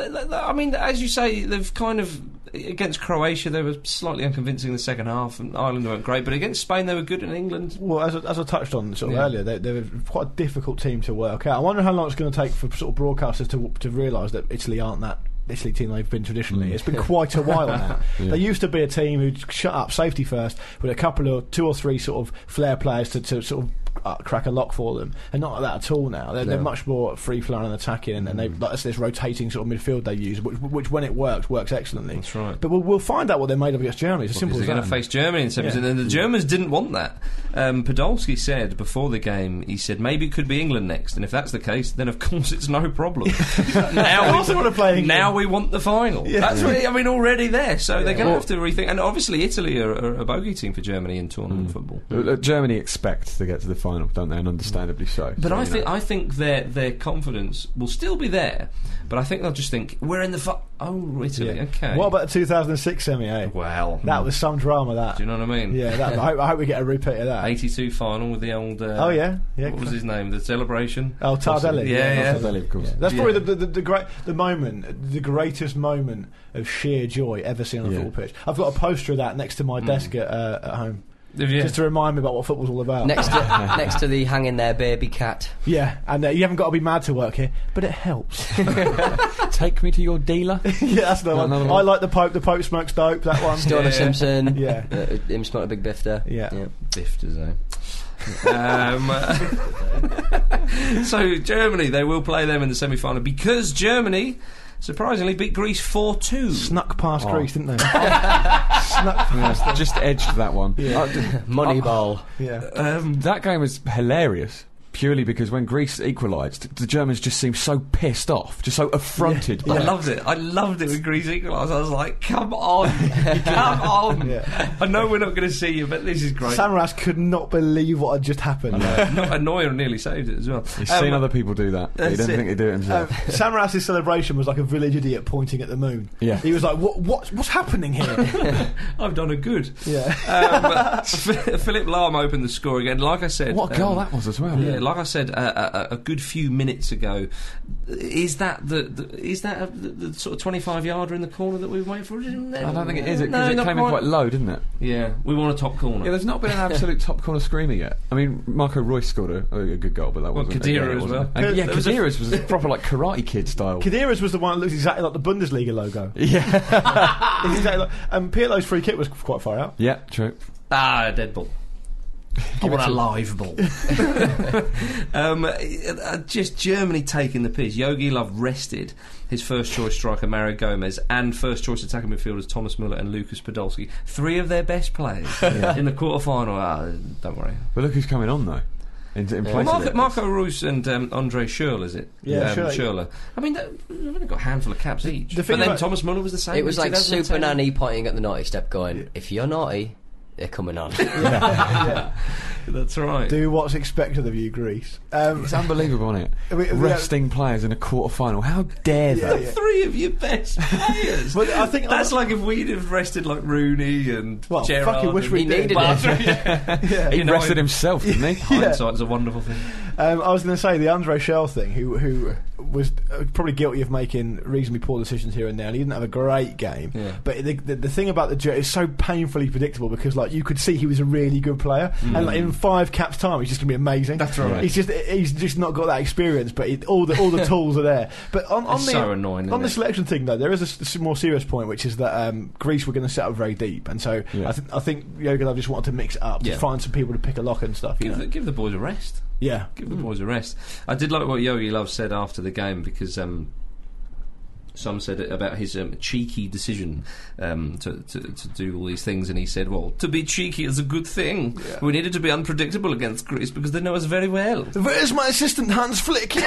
I mean, as you say, they've kind of against Croatia they were slightly unconvincing in the second half, and Ireland weren't great. But against Spain they were good, and England Well, as, I- as I touched on sort of Yeah. earlier, they, they're quite a difficult team to work out. I wonder how long it's going to take for sort of broadcasters to to realise that Italy aren't that Italy team they've been traditionally. It's been quite a while now. Yeah. They used to be a team who'd shut up safety first with a couple of two or three sort of flair players to, to sort of uh, crack a lock for them, and not like that at all now. They're, they're much more free flowing and attacking, and, and they like this rotating sort of midfield they use, which, which when it works works excellently. That's right. But we'll, we'll find out what they're made of against Germany. It's as simple as they're going to face Germany in semis, Yeah. and the Germans didn't want that. Um, Podolski said before the game, he said maybe it could be England next, and if that's the case, then of course it's no problem. now Of course wanna play England. Now we want the final. Yeah. That's what, I mean already there, so they're going to Well- have to rethink. And obviously Italy are, are a bogey team for Germany in tournament football. Uh, uh, Germany expect to get to the final, don't they? And understandably so. But So, I think know. I think their their confidence will still be there, but I think they'll just think we're in the fu- oh Italy Yeah. okay. What about the 2006 semi? Eh? well? That was some drama. That. Do you know what I mean? Yeah, that, I, hope, I hope we get a repeat of that. 82 final with the old. Uh, Oh yeah, yeah. What was his name? The celebration. Oh, Tardelli. Yeah, yeah. Tardelli, of course. That's Yeah. probably the, the, the great the moment, the greatest moment of sheer joy ever seen on a Yeah. football pitch. I've got a poster of that next to my desk at, uh, at home, Have you- just to remind me about what football's all about. Next to next to the hanging there baby cat. Yeah, and uh, you haven't got to be mad to work here, but it helps. Take me to your dealer. yeah, that's the one. Another I like the Pope. The Pope smokes dope. That one. Stoner Yeah. Simpson. Yeah. Uh, him smoking a big biff there. Yeah. Biffed, eh? um, so Germany, they will play them in the semi-final because Germany, surprisingly, beat Greece four two. Snuck past Oh. Greece, didn't they? Snuck past. Yeah, just edged that one. Yeah. Uh, d- Moneyball. Yeah. Um, that game was hilarious. Purely because when Greece equalised, the Germans just seemed so pissed off, just so affronted. by I it. loved it. I loved it when Greece equalised. I was like, "Come on, come on!" Yeah. I know we're not going to see you, but this is great. Samaras could not believe what had just happened. Not Neuer nearly saved it as well. He's Um, seen other people do that, but he that's didn't it. think he'd do it Um, himself. Samaras' celebration was like a village idiot pointing at the moon. Yeah. He was like, "What? What? What's happening here?" I've done a good. yeah. Um, Philipp Lahm opened the score again. Like I said, what a goal um, that was as well. Yeah, like I said uh, a, a good few minutes ago, is that the, the is that a, the, the sort of twenty-five yarder in the corner that we were waiting for? I don't think it is, because No, it not came in quite low, didn't it? Yeah, we want a top corner. Yeah, there's not been an absolute top corner screamer yet. I mean, Marco Reus scored a, a good goal, but that Well, wasn't Khedira again, as well. And, yeah, There was a- was proper like Karate Kid style. Khedira's was the one that looks exactly like the Bundesliga logo. yeah, It's exactly like, and Pirlo's free kick was quite far out. yeah, true. ah, dead ball. I want a live ball. um, uh, just Germany taking the piss. Jogi Löw rested his first choice striker Mario Gomez and first choice attacking midfielders Thomas Muller and Lucas Podolski. Three of their best players in the quarter final. Ah, don't worry. But look who's coming on though. In, in Yeah. place Well, of. Marco, Marco Reus and um, Andre Schürrle, is it? Yeah, um, Schürrle. Schürrle. I mean, they've only got a handful of caps each. the But then Thomas Muller was the same. It was like Super Nanny pointing at the naughty step, going, "If you're naughty, they're coming on." That's right. Do what's expected of you, Greece. Um, It's unbelievable, isn't it? We- we- Resting players in a quarter final. How dare Yeah, they? yeah. Three of your best players. But I think that's like if we'd have rested like Rooney and Well, Gerrard. fucking wish we He did. needed it. yeah. He You know, rested in- himself, didn't he? Hindsight's a wonderful thing. Um, I was going to say the Andre Shell thing, who who was uh, probably guilty of making reasonably poor decisions here and there, and he didn't have a great game. Yeah. But the, the the thing about the Jet is so painfully predictable because like you could see he was a really good player, and like in five caps time he's just going to be amazing. Mm. That's right. He's just he's just not got that experience, but he, all the all the tools are there. But on, on the so annoying, on the it? selection thing though, there is a, more serious point, which is that um, Greece were going to set up very deep, and so Yeah. I, th- I think Jogi Löw just wanted to mix it up Yeah. to find some people to pick a lock and stuff. You Give know? the, give the boys a rest. Yeah. Give the boys a rest. I did like what Jogi Löw said after the game because um, some said about his um, cheeky decision um, to, to, to do all these things, and he said, "Well, to be cheeky is a good thing. We needed to be unpredictable against Greece because they know us very well." Where's my assistant Hans Flick?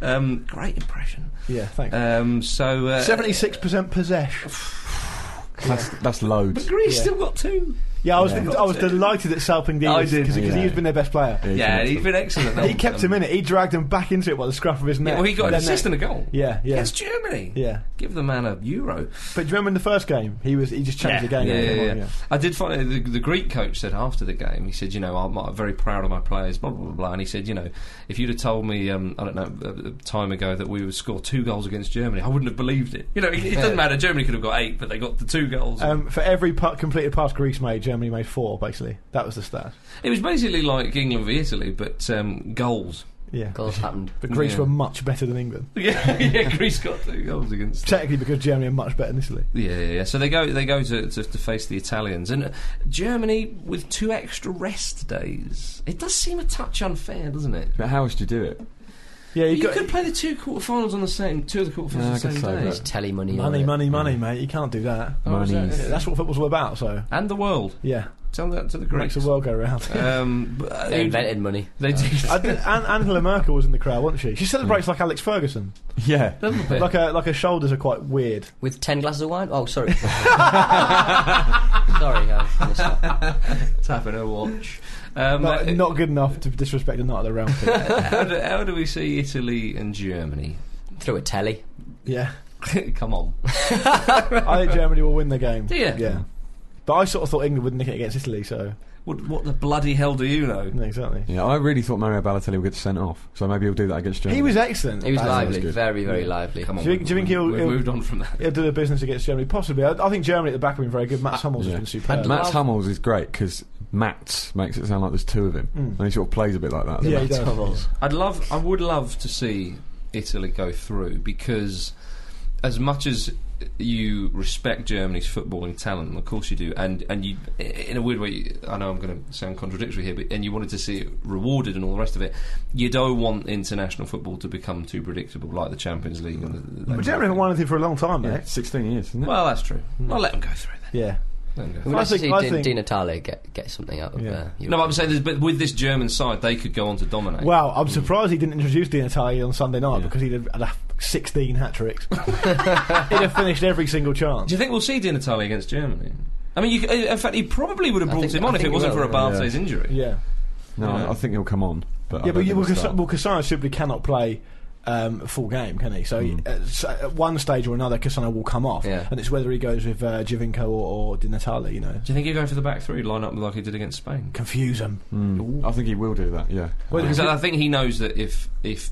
Um, great impression. yeah, thanks. Um, so uh, Seventy-six percent possession. That's, that's but. Greece Yeah. still got two. Yeah, I was Yeah. I was delighted at Salping I Diaz did, because yeah. he's been their best player. Yeah, he's Yeah, been he's been excellent. He kept him in it. He dragged him back into it by the scruff of his neck. Yeah, well, he got an Their assist neck. and a goal. Yeah, yeah, Against Germany. yeah. Give the man a euro. But do you remember in the first game? He was he just changed the game. Yeah, yeah, Yeah, yeah. I did find the, the Greek coach said after the game, he said, you know, I'm, I'm very proud of my players, blah, blah, blah, blah. And he said, you know, if you'd have told me, um, I don't know, a, a time ago that we would score two goals against Germany, I wouldn't have believed it. You know, it, it doesn't matter. Germany could have got eight, but they got the two goals. Um, for every putt completed pass Greece made, Germany made four. Basically, that was the stat. it was basically like England v Italy, but um, goals. Yeah, Goals happened. but Greece Yeah. were much better than England. Yeah, yeah, Greece got two goals against. Technically, because Germany are much better than Italy. Yeah, yeah, yeah. So they go, they go to, to, to face the Italians, and uh, Germany with two extra rest days. It does seem a touch unfair, doesn't it? But how else do you do it? Yeah, you, You got could play the two quarterfinals on the same, two of the quarterfinals Yeah, on the same guess day. There's telly money. on money, it. money, money, mate. You can't do that. Oh, Money. that- that's what football's all about. So and the world. yeah, Tell that to the makes Greeks. the world go round. Um, but, uh, They invented money. They did. I An- Angela Merkel was in the crowd, wasn't she? She celebrates like Alex Ferguson. Yeah. A little bit. Like her, like her shoulders are quite weird. With ten glasses of wine? Oh, sorry. sorry, I missed that. tapping her watch. Um, Not, uh, not good enough to disrespect a night of the round. how, do, how do we see Italy and Germany? Through a telly. yeah, Come on. I think Germany will win the game. Do you? Yeah, but I sort of thought England would nick it against Italy. So What, what the bloody hell do you know? yeah, exactly. Yeah, I really thought Mario Balotelli would get sent off, so maybe he'll do that against Germany. He was excellent. He was Basil. lively, good. very, very Yeah. lively. Come on. Do you think- do you think we- he'll- We've he'll- moved on from that. He'll do the business against Germany, possibly. I, I think Germany at the back have been very good. Mats Hummels Yeah. has been superb. And Mats Love- Hummels is great because Mats makes it sound like there's two of him, Mm. and he sort of plays a bit like that. Yeah, he does. I'd love, I would love to see Italy go through because, as much as you respect Germany's footballing talent, of course you do, and and you, in a weird way, I know I'm going to sound contradictory here, but and you wanted to see it rewarded and all the rest of it. You don't want international football to become too predictable, like the Champions League. And the, the, But Germany haven't won anything for a long time, Yeah, mate. 16 years, isn't it? Well, that's true. I'll let them go through then. Yeah. Let 'em go It through. would I nice to think- see I Di, think- Di Natale get, get something out of Yeah. uh, No, Europe. but I'm saying, there's- but with this German side, they could go on to dominate. Well, I'm surprised he didn't introduce Di Natale on Sunday night Yeah. because he'd have had a 16 hat tricks. he'd have finished every single chance. Do you think we'll see Di Natale against Germany? I mean, you, c- in fact, he probably would have I brought think- him on I if it he wasn't will, for Abate's yeah. injury. Yeah. no, Yeah. I think he'll come on. But I Yeah, don't but you, think well, he'll Cas- start. well, Cassano simply cannot play um, full game, can he? So, Mm. uh, so at one stage or another, Cassano will come off, Yeah. and it's whether he goes with uh, Giovinco or, or Di Natale. You know, Do you think he'll go for the back three, line up like he did against Spain? confuse him. Mm. I think he will do that. Yeah. Well, Because I think he knows that if if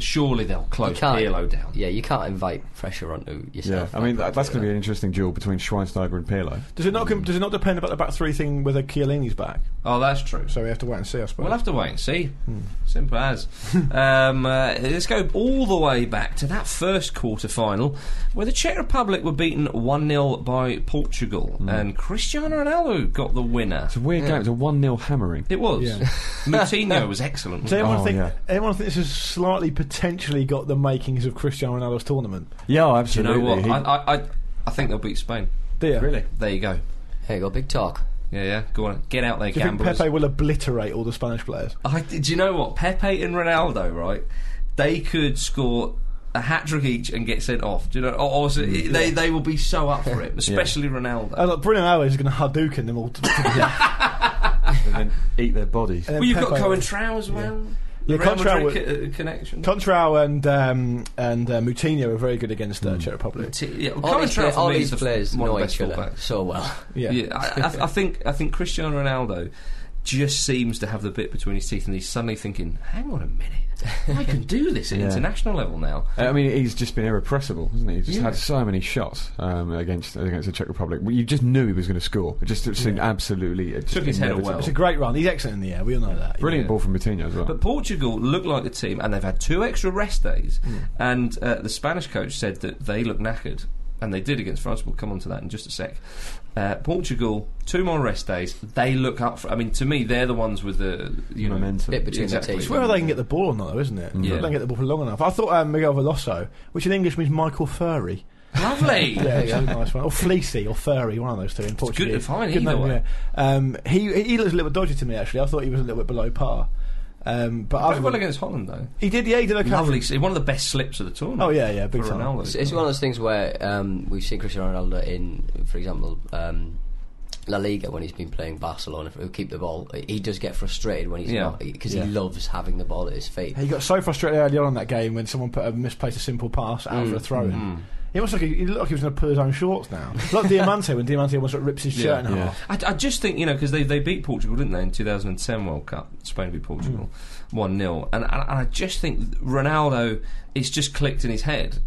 surely they'll close can't- Pirlo down. Yeah, you can't invite pressure onto yourself. Yeah, yourself. I mean that, that's going to be an interesting duel between Schweinsteiger and Pirlo. Does it not? com- Does it not depend about the back three thing whether Chiellini's back? Oh, that's true. So we have to wait and see. I suppose. We'll have to wait and see. Simple as. um, uh, let's go all the way back to that first quarter final where the Czech Republic were beaten 1 0 by Portugal and Cristiano Ronaldo got the winner. It's a weird game. It's a one 0 hammering. It was. Yeah. Moutinho was excellent. Does anyone Oh, think? yeah. Anyone think this has slightly potentially got the makings of Cristiano Ronaldo's tournament? Yeah, oh, Do you know what? He- I, I, I, I think they'll beat Spain. Do you? really? There you go. There you go, big talk. Yeah, yeah. Go on. Get out there, Do you think. Pepe will obliterate all the Spanish players? I, do you know what? Pepe and Ronaldo, right? They could score a hat trick each and get sent off. Do you know? Or, or so- mm, they they will be so up for it, especially Ronaldo. Oh, look, Bruno Alves is going to Hadouken them all. To, and then eat their bodies. and well, you've got Pepe- Coentrão as well. Yeah, The Real Coentrão Madrid co- uh, connection. Coentrão and um, and uh, Moutinho are very good against uh, Czech Republic. T- yeah, well, All these, play- for all me these is the players one of the know best each other fullbacks. so well. Yeah. Yeah, I, I, I think I think Cristiano Ronaldo just seems to have the bit between his teeth, and he's suddenly thinking, "Hang on a minute, I can do this at Yeah. international level now." I mean, he's just been irrepressible, hasn't he? He's just Yeah. had so many shots um, against against the Czech Republic. You just knew he was going to score. It just seemed absolutely it just Took his head inevitable. well. It's a great run. He's excellent in the air. We all know that. Brilliant Yeah. ball from Moutinho as well. But Portugal looked like a team, and they've had two extra rest days. And uh, the Spanish coach said that they look knackered, and they did against France. We'll come on to that in just a sec. Uh, Portugal, two more rest days. They look up for. I mean, to me, they're the ones with the you know. Momentum. Bit between Exactly. the It's teeth. whether they can get the ball or not, though, isn't it? Yeah. If They can get the ball for long enough. I thought um, Miguel Veloso, which in English means Michael Furry. Lovely. Yeah, it's a nice one. Or Fleecy or Furry, one of those two in Portuguese. good- fine, Good either name, way. yeah. Um, he he looks a little bit dodgy to me actually. I thought he was a little bit below par. Um, but Played other well than- against Holland though. he did, yeah, he did okay. Lovely. s- One of the best slips of the tournament. Oh yeah, yeah, big for time. Ronaldo. It's, it's one of those things where um, we've seen Cristiano Ronaldo in, for example, um, La Liga when he's been playing Barcelona, who keep the ball. He does get frustrated when he's Yeah. not because Yeah. he loves having the ball at his feet. He got so frustrated early on in that game when someone put a misplaced a simple pass out Mm. for a throw in. He almost like he, he looked like he was going to pull his own shorts now. like Diamanti when Diamanti almost like, rips his shirt in Yeah. half. I, I just think you know because they, they beat Portugal, didn't they, in 2010 World Cup? Spain beat Portugal hmm. one 0 and, and and I just think Ronaldo, it's just clicked in his head.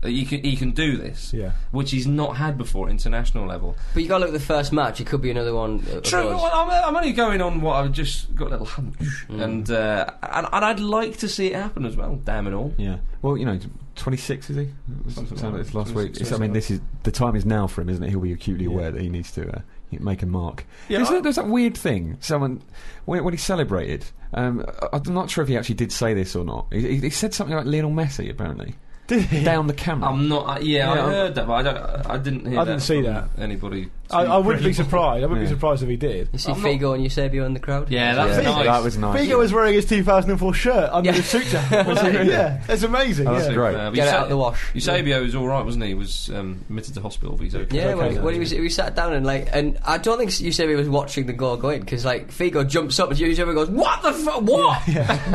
That He can he can do this, Yeah. which he's not had before at international level. But you got to look at the first match. It could be another one. uh, True. Well, I'm, I'm only going on what I've just got a little hunch, Mm. and, uh, and and I'd like to see it happen as well. Damn it all. Yeah. Well, you know, 26 is he? Something like it's last week. It's- I mean, this is the time is now for him, isn't it? He'll be acutely Yeah. aware that he needs to uh, make a mark. Yeah, there's, I- that, there's that weird thing. Someone when, when he celebrated. Um, I- I'm not sure if he actually did say this or not. He, he, he said something like Lionel Messi, apparently, Did he? down the camera. I'm not. Uh, yeah, I Yeah, I'm- heard that, but I don't. I didn't hear. I didn't that see from that. Anybody? I, I wouldn't be surprised. I wouldn't be surprised if he did. You see I'm not- Figo and Eusebio in the crowd. Yeah, that was nice. That was nice. Figo was wearing his 2004 shirt under Yeah. the suit jacket. yeah, that's amazing. Oh, that's yeah. great. Uh, but Get it Euse- out of the wash. Eusebio was all right, wasn't he? He was um, admitted to hospital, but he's okay. Yeah, when, okay, when he was he sat down and like, and I don't think Eusebio was watching the goal going in because like Figo jumps up and Eusebio goes, "What the fuck? What?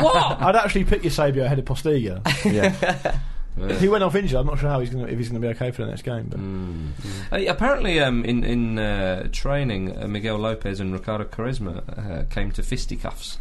What?" I'd actually pick Eusebio ahead of Postiga. yeah. If he went off injured, I'm not sure how he's to if he's going to be okay for the next game. But Uh, apparently, um, in in uh, training, uh, Miguel Lopes and Ricardo Quaresma uh, came to fisticuffs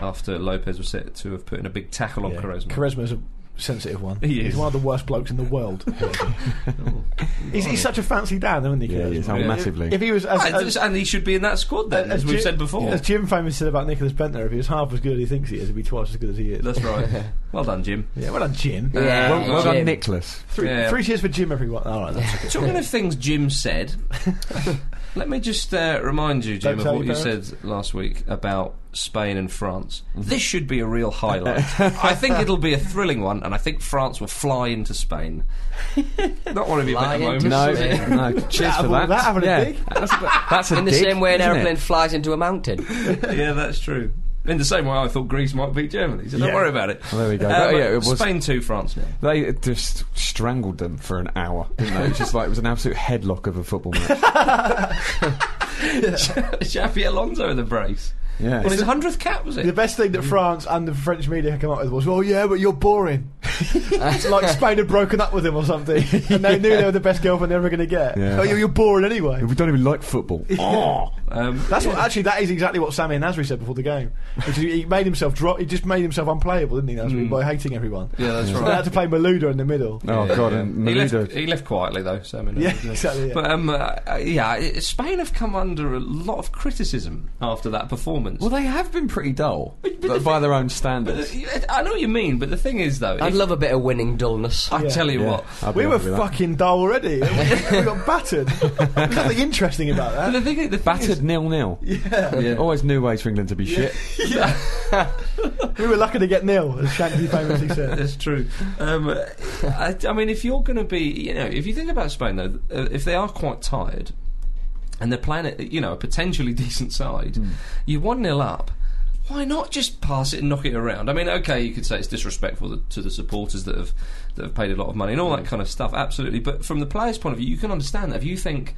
after Lopez was said to have put in a big tackle on yeah, Quaresma. A sensitive one. He He's is. one of the worst blokes in the world. he's, he's such a fancy Dan, isn't he? Yeah, he is. Oh, massively. If he was as, and, as, and he should be in that squad then, as, we've Jim- said before. As Jim famously said about Nicklas Bendtner, if he was half as good as he thinks he is, he'd be twice as good as he is. That's right. well done, Jim. yeah, well done, Jim. Yeah, well, well done, Jim. Nicholas. Three, Yeah. three cheers for Jim, everyone. All right, that's okay. Talking of things Jim said, let me just uh, remind you, Jim, Don't of tell what you parents. said last week about Spain and France. This should be a real highlight. I think it'll be a thrilling one, and I think France will fly into Spain. Not one of your Fly better moments. No, no. Cheers for that. that having a dig? That's a, that's a In the dig, same way an airplane flies into a mountain. yeah, that's true. In the same way, I thought Greece might beat Germany, so don't Yeah. worry about it. Well, there we go. Uh, But, yeah, it was- Spain two, France. They just strangled them for an hour, didn't they? It was just like it was an absolute headlock of a football match. Xabi Alonso in the brace. Yeah. On his hundredth cap, was it? The best thing that France and the French media had come up with was, "Well, yeah, but you're boring." it's like Spain had broken up with him or something, and they knew they were the best girlfriend they were going to get. Yeah. Oh, you're, you're boring anyway. We don't even like football. Oh. Um, That's what actually. That is exactly what Samir Nasri said before the game. Which he, he made himself drop. He just made himself unplayable, didn't he, Nasri, by hating everyone. yeah, that's So right. they had to play Malouda in the middle. Oh Yeah, god, yeah. and he, left, he left quietly though. So I Yeah, exactly. Yeah. But um, uh, yeah, Spain have come under a lot of criticism after that performance. Well, they have been pretty dull But- but but the by thing- their own standards. uh, I know what you mean, but the thing is, though, I'd if- love a bit of winning dullness. I Yeah. tell you Yeah, what. We were happy with that. fucking dull already. we got battered. There's nothing interesting about But that. the thing, the thing battered is, nil nil. Yeah. Yeah. Always new ways for England to be shit. We were lucky to get nil, as Shankly famously said. That's true. Um, I, I mean, if you're going to be, you know, if you think about Spain though, uh, if they are quite tired and they're playing, a, you know, a potentially decent side, hmm. you one 0 up. Why not just pass it and knock it around? I mean, okay, you could say it's disrespectful to the supporters that have that have paid a lot of money and all that hmm. kind of stuff. Absolutely, but from the players' point of view, you can understand that. If you think,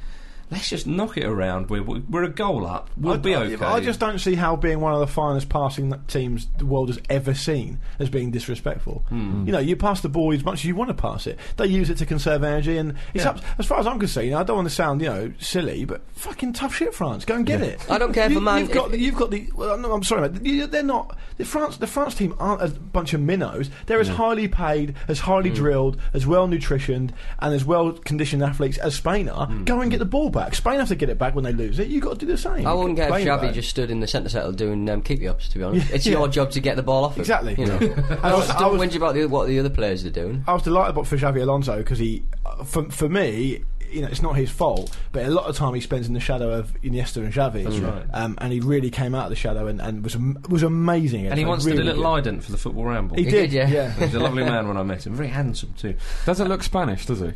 let's just knock it around, we're we're a goal up, we'll I, be okay. I just don't see how being one of the finest passing teams the world has ever seen as being disrespectful. Hmm. hmm. You know, you pass the ball as much as you want to pass it. They use it to conserve energy, and it's Yeah. up. As far as I'm concerned, you know, I don't want to sound you know silly, but fucking tough shit, France. Go and get it. I don't care if you, a man- You've got, you've got the. Well, no, I'm sorry, mate. You- They're not. The France, the France team aren't a bunch of minnows. They're as highly paid, as highly hmm. drilled, as well nutritioned, and as well conditioned athletes as Spain are. Hmm. Go and get the ball back. Spain have to get it back when they lose it. You've got to do the same. I wouldn't get if Xavi just stood in the centre circle doing um, keepy ups. To be honest, Yeah, it's yeah. your job to get the ball off. him, Exactly. You know, And I was, I don't was, whinge about the, what the other players are doing. I was delighted about for Xabi Alonso because he, uh, for, for me, you know, it's not his fault, but a lot of time he spends in the shadow of Iniesta and Xavi. That's right. Um, and he really came out of the shadow and, and was am- was amazing. and he Like, once did really a little good. ident for the football ramble. He, He did, did, yeah. yeah. He's a lovely man when I met him. Very handsome too. Doesn't look Spanish, does he?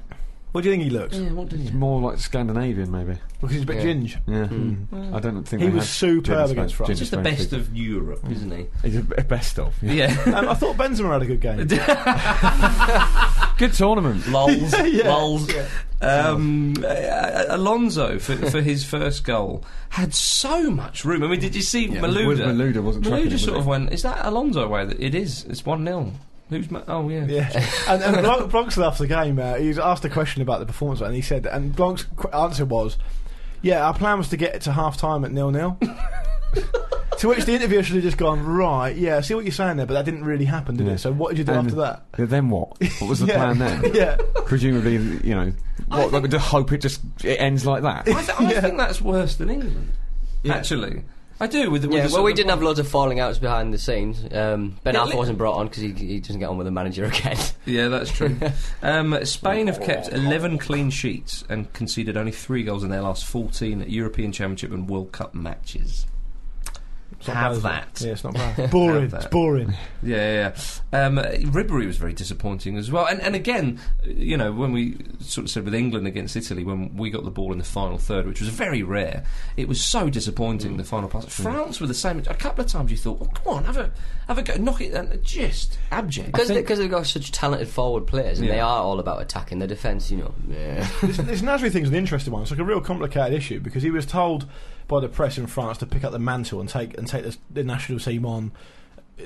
What do you think he looks? what did It's more like Scandinavian, maybe. Because he's a bit Yeah. ginge. Yeah. I don't think He they was have superb gin against Spanish- France. gin Just the Spanish best of Europe, isn't he? He's a b- best of. Yeah. Yeah. Um, I thought Benzema had a good game. Good tournament. Lols. Yeah. Lols. Um, uh, Alonso for, for his first goal had so much room. I mean, did you see Yeah, Malouda? with Malouda wasn't tracking him, Malouda was sort he? of went. Is that Alonso way? That it is. It's one 0 Who's? Ma- oh yeah. Yeah, and, and Blanc, Blanc's after the game, uh, he was asked a question about the performance, and he said, and Blanc's qu- answer was, "Yeah, our plan was to get it to half time at nil nil." to which the interviewer should have just gone, "Right, yeah, I see what you're saying there, but that didn't really happen, did Yeah. it? So what did you do And- after that?" Yeah, then what? What was the Yeah. plan then? yeah, Presumably, you know, what? Like, to hope it just it ends like that. I, th- I Yeah. think that's worse than England. Actually, I do. With, the- with Yeah, well, we didn't have loads of falling outs behind the scenes. Um, ben Yeah, Arthur wasn't brought on because he, he doesn't get on with the manager again. Yeah, that's true. um, Spain have kept 11 clean sheets and conceded only three goals in their last 14 European Championship and World Cup matches. It's not Have bad, that. Yeah, it's not bad. boring. It's boring. Yeah, yeah. yeah. Um, Ribery was very disappointing as well. And, and again, you know, when we sort of said with England against Italy, when we got the ball in the final third, which was very rare, it was so disappointing, the final pass. France were the same. A couple of times you thought, oh, come on, have a, have a go, knock it, and just abject. Because they, 'cause they've got such talented forward players and Yeah. they are all about attacking. the defence, you know. Yeah. this, this Nasri thing's an interesting one. It's like a real complicated issue because he was told by the press in France to pick up the mantle and take and take the, the national team on,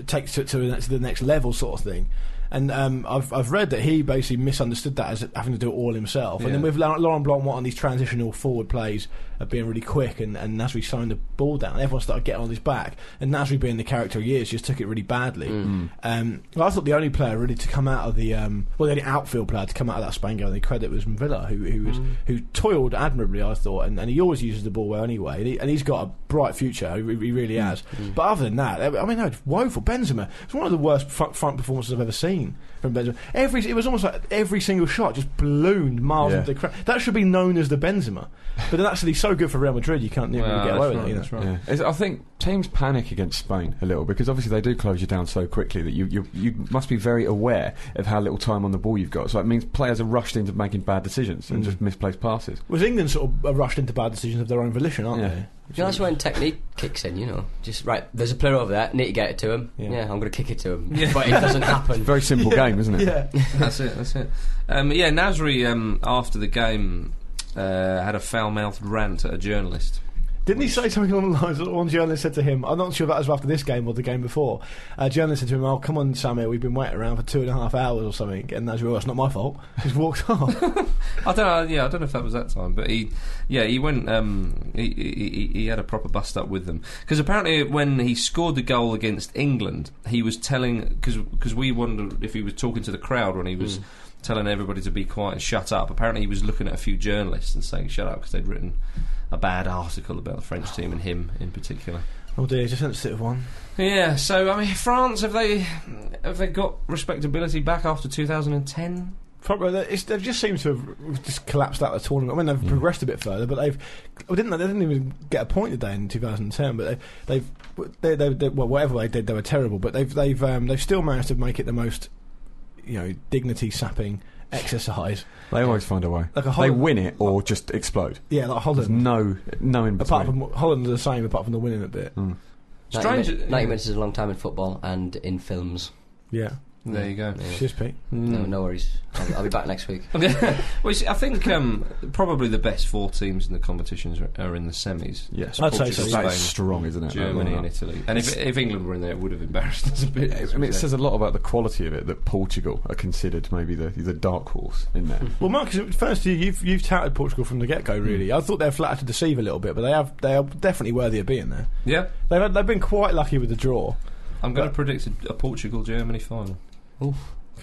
take to, to, the next, to the next level, sort of thing. And um, I've I've read that he basically misunderstood that as having to do it all himself. And then with Laurent Laurent Blanc wanting these transitional forward plays of being really quick and, and Nasri slowing the ball down, everyone started getting on his back. And Nasri, being the character he is, just took it really badly. Mm. Mm. Um, well, I thought the only player really to come out of the um, well, the only outfield player to come out of that Spain game, the credit was Villa, who who was mm. who toiled admirably, I thought, and, and he always uses the ball well anyway, and, he, and he's got a bright future, he, he really has. But other than that, I mean, no, it's woeful. Benzema, it's one of the worst front, front performances I've ever seen from Benzema. Every it was almost like every single shot just ballooned miles Yeah. into the crowd. That should be known as the Benzema, but then actually, so good for Real Madrid, you can't really get away with right, it. That's right. Yeah. It's- I think teams panic against Spain a little because obviously they do close you down so quickly that you, you you must be very aware of how little time on the ball you've got. So it means players are rushed into making bad decisions and mm. just misplaced passes. Was England sort of rushed into bad decisions of their own volition, aren't Yeah. they? You know, that's when technique kicks in, you know. Just, right, there's a player over there, need to get it to him. Yeah. Yeah, I'm going to kick it to him. Yeah. But it doesn't happen. Very simple game, isn't it? Yeah. that's it. That's it. Um, yeah, Nasri um, after the game uh, had a foul-mouthed rant at a journalist. Didn't he say something along the lines that one journalist said to him? I'm not sure if that was after this game or the game before. A journalist said to him, "Oh, come on, Samir, we've been waiting around for two and a half hours or something." And that's well, it's not my fault. He's walked off. I don't know. Yeah, I don't know if that was that time, but he, yeah, he went. Um, he, he, he had a proper bust up with them because apparently when he scored the goal against England, he was telling because we wondered if he was talking to the crowd when he was. Telling everybody to be quiet and shut up. Apparently, he was looking at a few journalists and saying "shut up" because they'd written a bad article about the French team and him in particular. oh dear, just sensitive one. Yeah, so I mean, France have they have they got respectability back after 2010? Probably, they've just seemed to have just collapsed out of the tournament. I mean, they've progressed a bit further, but they've well, didn't they? They didn't even get a point today in 2010. But they, they've they, they, they, well, whatever they did, they were terrible. But they've they've um, they've still managed to make it the most you know dignity sapping exercise. They always find a way. Like a they Holland- win it or just explode. Yeah, like There's Holland. no no in between. Apart from Holland are the same, apart from the winning a bit. Hmm. 90, Strange- min- 90 minutes is a long time in football and in films. Yeah, There you go. cheers, Pete. No, no worries. I'll, I'll be back next week. well, see, I think um, probably the best four teams in the competitions are, are in the semis. yes, I'd say Portugal, so, That is strong, isn't it? Germany That- and Italy. And if, if England were in there, it would have embarrassed us a bit. as I mean, it said. says a lot about the quality of it that Portugal are considered maybe the the dark horse in there. Well, Marcus, first you've you've touted Portugal from the get go. Really, I thought they're flattered to deceive a little bit, but they have they are definitely worthy of being there. yeah, They've had, they've been quite lucky with the draw. I'm going to predict a, a Portugal-Germany final. Oh,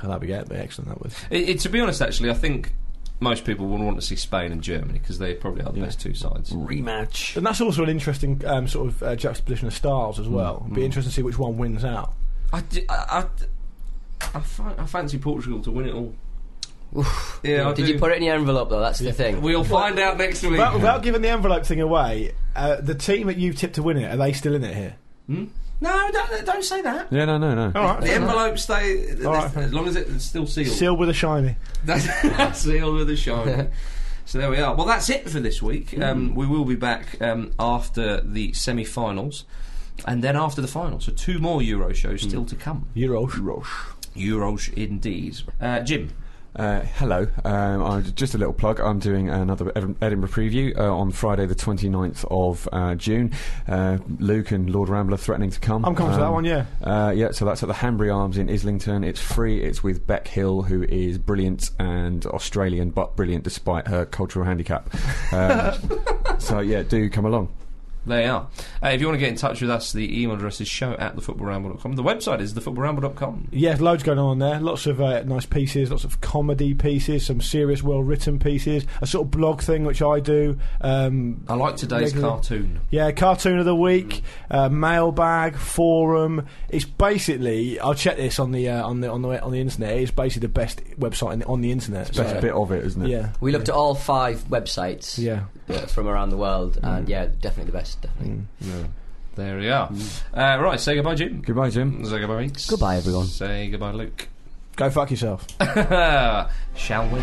that'd be, that'd be excellent. That would. It, it, to be honest, actually, I think most people would want to see Spain and Germany because they probably are the Yeah. best two sides. Rematch. And that's also an interesting um, sort of uh, juxtaposition of styles as well. It'd be mm. interesting to see which one wins out. I, d- I, I, I, fa- I fancy Portugal to win it all. Yeah, I Did do. you put it in the envelope though? That's the thing. We'll find out next week. Without, without giving the envelope thing away, uh, the team that you've tipped to win it are they still in it here? Hmm? No, don't, don't say that. Yeah, no, no, no. All right, The fair enough. envelope stay All right, as long as it's still sealed. sealed with a shiny. That's sealed with a shine. so there we are. Well, that's it for this week. Um, we will be back um, after the semi-finals, and then after the final. So two more Euro shows still to come. Euros. Euros indeed. Uh, Jim. Uh, hello. Um, just a little plug. I'm doing another Edinburgh preview uh, on Friday, the 29th of uh, June. Uh, Luke and Lord Rambler threatening to come. I'm coming to that Um, one. Yeah. Uh, yeah, so that's at the Hanbury Arms in Islington. It's free. It's with Bec Hill, who is brilliant and Australian, but brilliant despite her cultural handicap. Um, so yeah, do come along. There you are. Uh, if you want to get in touch with us, the email address is show at thefootballramble.com. The website is thefootballramble.com. Yeah, loads going on there. Lots of uh, nice pieces, lots of comedy pieces, some serious, well written pieces. A sort of blog thing which I do. Um, I like today's Regular- cartoon. Yeah, cartoon of the week, uh, mailbag, forum. It's basically I'll check this on the uh, on the on the on the internet. It's basically the best website in the, on the internet. Best so- bit of it, isn't it? Yeah, We looked at all five websites yeah. uh, from around the world, and yeah, definitely the best. Definitely. Mm. There we are. Uh, right, say goodbye, Jim. Goodbye, Jim. Say goodbye, Reece. Goodbye, everyone. Say goodbye, Luke. Go fuck yourself. Shall we?